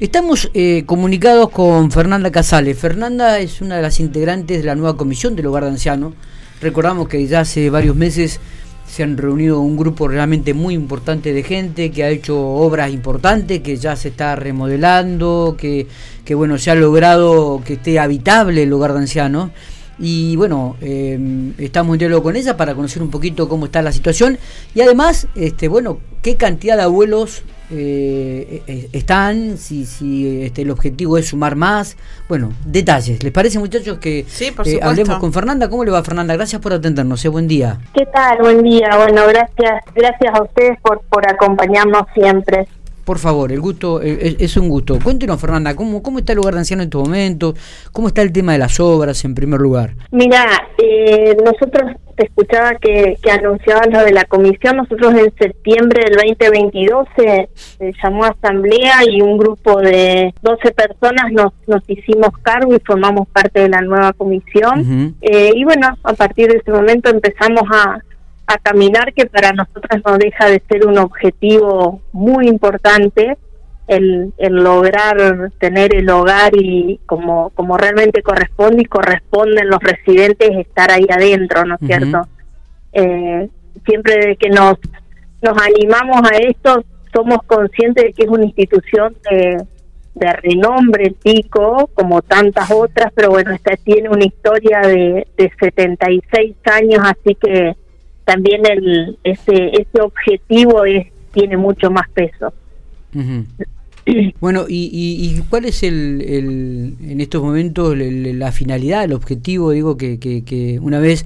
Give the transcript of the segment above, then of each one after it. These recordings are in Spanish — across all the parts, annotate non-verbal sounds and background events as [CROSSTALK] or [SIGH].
Estamos eh, comunicados con Fernanda Casales. Fernanda es una de las integrantes de la nueva comisión del hogar de ancianos. Recordamos que ya hace varios meses se han reunido un grupo realmente muy importante de gente que ha hecho obras importantes, que ya se está remodelando, que, que bueno, se ha logrado que esté habitable el hogar de ancianos. Y bueno, eh, estamos en diálogo con ella para conocer un poquito cómo está la situación y además, este, bueno, qué cantidad de abuelos eh, eh, están, si, si este, el objetivo es sumar más. Bueno, detalles. ¿Les parece, muchachos, que eh, hablemos con Fernanda? ¿Cómo le va, Fernanda? Gracias por atendernos. buen día. ¿Qué tal? Buen día. Bueno, gracias, gracias a ustedes por, por acompañarnos siempre. Por favor, el gusto es, un gusto. Cuéntenos, Fernanda, ¿cómo, ¿cómo está el lugar de anciano en estos momentos? ¿Cómo está el tema de las obras en primer lugar? Mira, eh, nosotros te escuchaba que, que anunciaban lo de la comisión. Nosotros en septiembre del 2022 se, llamó asamblea y un grupo de 12 personas nos, nos hicimos cargo y formamos parte de la nueva comisión. eh, y bueno, a partir de ese momento empezamos a a caminar que para nosotras no deja de ser un objetivo muy importante el, lograr tener el hogar y como, como realmente corresponde y corresponden los residentes estar ahí adentro, ¿no es cierto? Eh, siempre que nos, nos animamos a esto, somos conscientes de que es una institución de, de renombre pico, como tantas otras, pero bueno, esta tiene una historia de, de 76 años, así que también el ese ese objetivo es tiene mucho más peso. [CLEARS THROAT] Bueno, y, y, cuál es el, el en estos momentos la finalidad, el objetivo, digo, que, que, una vez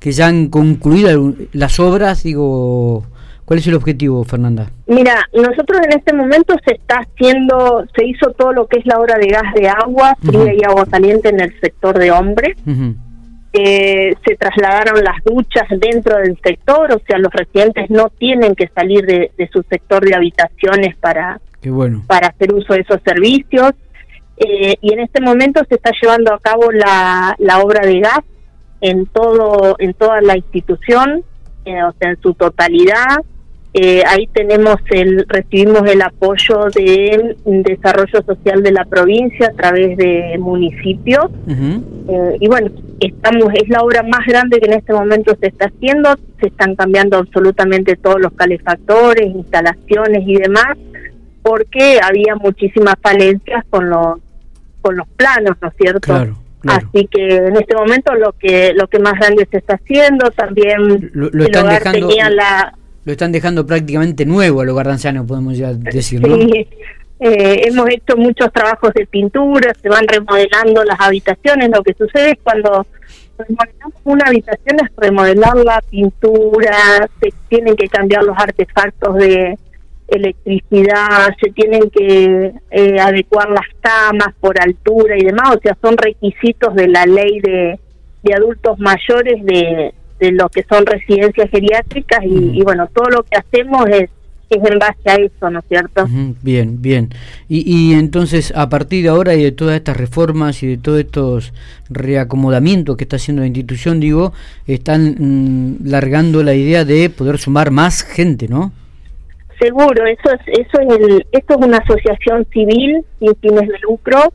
que ya han concluido las obras, digo, ¿cuál es el objetivo, Fernanda? Mira, nosotros en este momento se está haciendo, se hizo todo lo que es la obra de gas de agua, fría y agua caliente en el sector de hombres se trasladaron las duchas dentro del sector, o sea, los residentes no tienen que salir de, su sector de habitaciones para, para hacer uso de esos servicios. Eh, y en este momento se está llevando a cabo la, la obra de gas en todo en toda la institución, eh, o sea, en su totalidad. Eh, ahí tenemos el recibimos el apoyo del desarrollo social de la provincia a través de municipios eh, y bueno estamos es la obra más grande que en este momento se está haciendo se están cambiando absolutamente todos los calefactores instalaciones y demás porque había muchísimas falencias con los con los planos no es cierto Así que en este momento lo que lo que más grande se está haciendo también lo, tenía la lo están dejando prácticamente nuevo al hogar de ancianos, podemos ya decirlo. Sí. Eh, hemos hecho muchos trabajos de pintura, se van remodelando las habitaciones. Lo que sucede es cuando remodelamos una habitación es remodelar la pintura, se tienen que cambiar los artefactos de electricidad, se tienen que eh, adecuar las camas por altura y demás, o sea, son requisitos de la ley de, de adultos mayores de, de lo que son residencias geriátricas y, bueno, todo lo que hacemos es es en base a eso, ¿no es cierto? bien, bien. Y, y entonces, a partir de ahora y de todas estas reformas y de todos estos reacomodamientos que está haciendo la institución, digo, están mm, largando la idea de poder sumar más gente, ¿no? Seguro, eso es, eso es el, esto es una asociación civil sin fines de lucro.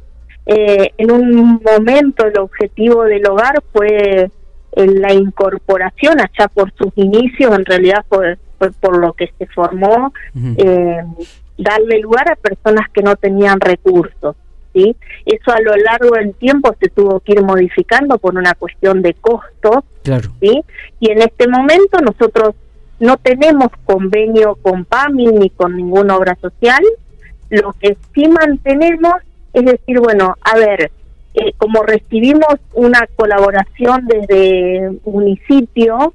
Eh, en un momento el objetivo del hogar fue en la incorporación allá por sus inicios, en realidad fue, por lo que se formó, eh, darle lugar a personas que no tenían recursos. ¿sí? Eso a lo largo del tiempo se tuvo que ir modificando por una cuestión de costo. Claro. ¿sí? Y en este momento nosotros no tenemos convenio con PAMI ni con ninguna obra social. Lo que sí mantenemos es decir, bueno, a ver, eh, como recibimos una colaboración desde municipio,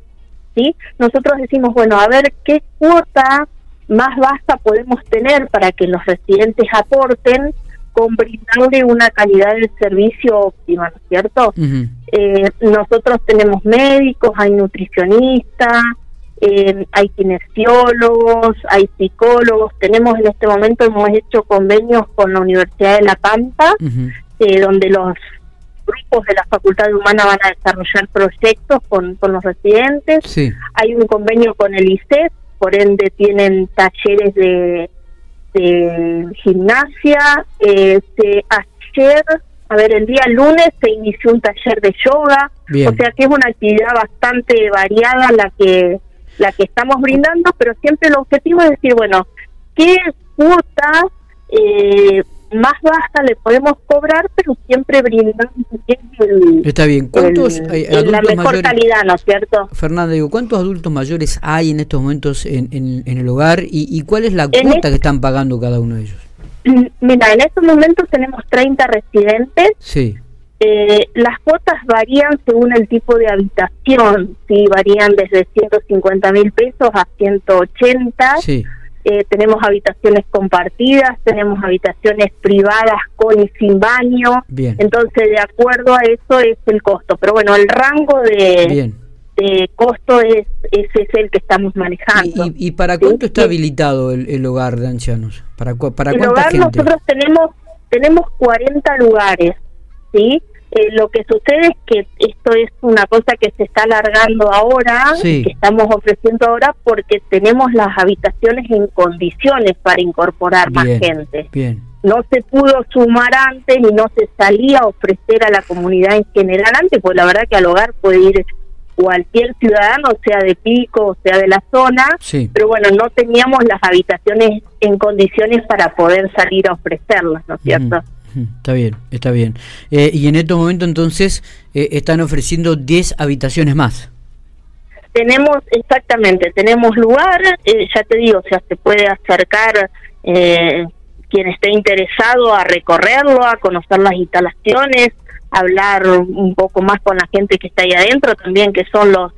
¿sí? nosotros decimos, bueno, a ver qué cuota más baja podemos tener para que los residentes aporten con brindarle una calidad del servicio óptima, ¿no es cierto? eh, nosotros tenemos médicos, hay nutricionistas, eh, hay kinesiólogos, hay psicólogos, tenemos en este momento, hemos hecho convenios con la Universidad de La Pampa, eh, donde los grupos de la Facultad de Humana van a desarrollar proyectos con, con los residentes. Hay un convenio con el ICES, por ende tienen talleres de, este, gimnasia. Este, ayer, a ver, el día lunes se inició un taller de yoga. O sea que es una actividad bastante variada la que la que estamos brindando, pero siempre el objetivo es decir, bueno, ¿qué cuota eh, más baja le podemos cobrar, pero siempre brindando Está bien. ¿Cuántos la mejor calidad, ¿no es cierto? Fernanda, digo, ¿cuántos adultos mayores hay en estos momentos en, en, el hogar y, cuál es la cuota que están pagando cada uno de ellos? Mm, mira, en estos momentos tenemos 30 residentes. Sí. Eh, las cuotas varían según el tipo de habitación, sí, varían desde 150 mil pesos a 180. Sí. Eh, tenemos habitaciones compartidas, tenemos habitaciones privadas con y sin baño. Bien. Entonces, de acuerdo a eso es el costo. Pero bueno, el rango de, de costo es ese es el que estamos manejando. ¿Y, para cuánto está habilitado el, hogar de ancianos? ¿Para, para el hogar nosotros tenemos tenemos 40 lugares, ¿sí? Eh, lo que sucede es que esto es una cosa que se está alargando ahora, que estamos ofreciendo ahora porque tenemos las habitaciones en condiciones para incorporar más gente. No se pudo sumar antes y no se salía a ofrecer a la comunidad en general antes, pues la verdad que al hogar puede ir cualquier ciudadano, sea de Pico, o sea de la zona, pero bueno, no teníamos las habitaciones en condiciones para poder salir a ofrecerlas, ¿no es cierto? Está bien, está bien. Eh, y en estos momentos entonces eh, están ofreciendo 10 habitaciones más. Tenemos, exactamente, tenemos lugar, eh, ya te digo, o sea, se puede acercar quien esté interesado a recorrerlo, a conocer las instalaciones, hablar un poco más con la gente que está ahí adentro también, que son los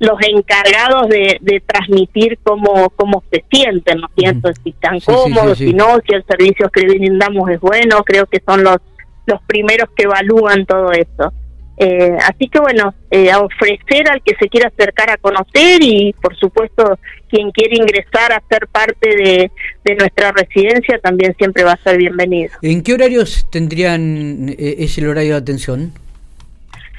los encargados de, de transmitir cómo, cómo se sienten, ¿no es cierto? Si están cómodos, si no, si el servicio que brindamos es bueno, creo que son los, los primeros que evalúan todo eso. Eh, así que bueno, eh, a ofrecer al que se quiera acercar a conocer y por supuesto quien quiere ingresar a ser parte de, de nuestra residencia también siempre va a ser bienvenido. ¿En qué horarios tendrían, eh, es el horario de atención?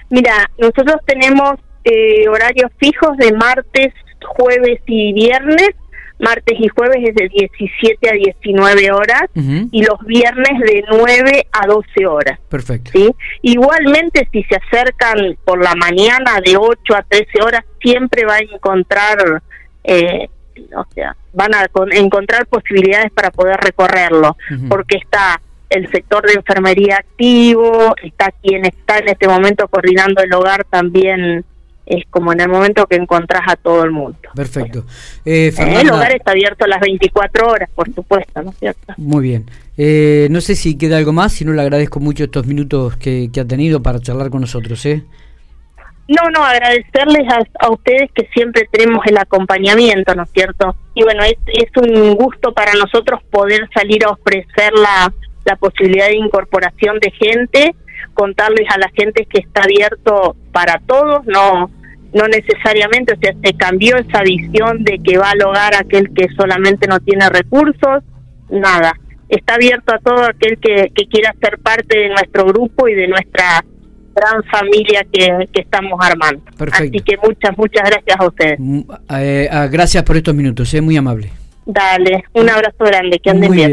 Mira, nosotros tenemos eh, horarios fijos de martes, jueves y viernes. Martes y jueves es de 17 a 19 horas y los viernes de 9 a 12 horas. Perfecto. ¿sí? Igualmente, si se acercan por la mañana de 8 a 13 horas, siempre va a encontrar, eh, o sea, van a encontrar posibilidades para poder recorrerlo, porque está el sector de enfermería activo, está quien está en este momento coordinando el hogar también es como en el momento que encontrás a todo el mundo. Perfecto. Eh, el hogar está abierto las 24 horas, por supuesto, ¿no es cierto? Muy bien. Eh, no sé si queda algo más, si no le agradezco mucho estos minutos que, ha tenido para charlar con nosotros. ¿eh? No, no, agradecerles a, ustedes que siempre tenemos el acompañamiento, ¿no es cierto? Y bueno, es, es un gusto para nosotros poder salir a ofrecer la, la posibilidad de incorporación de gente contarles a la gente que está abierto para todos, no no necesariamente, o sea, se cambió esa visión de que va al hogar aquel que solamente no tiene recursos, nada, está abierto a todo aquel que, que quiera ser parte de nuestro grupo y de nuestra gran familia que, que estamos armando. Así que muchas, muchas gracias a ustedes. Mm, eh, ah, gracias por estos minutos, es muy amable. Dale, un abrazo grande, que anden bien.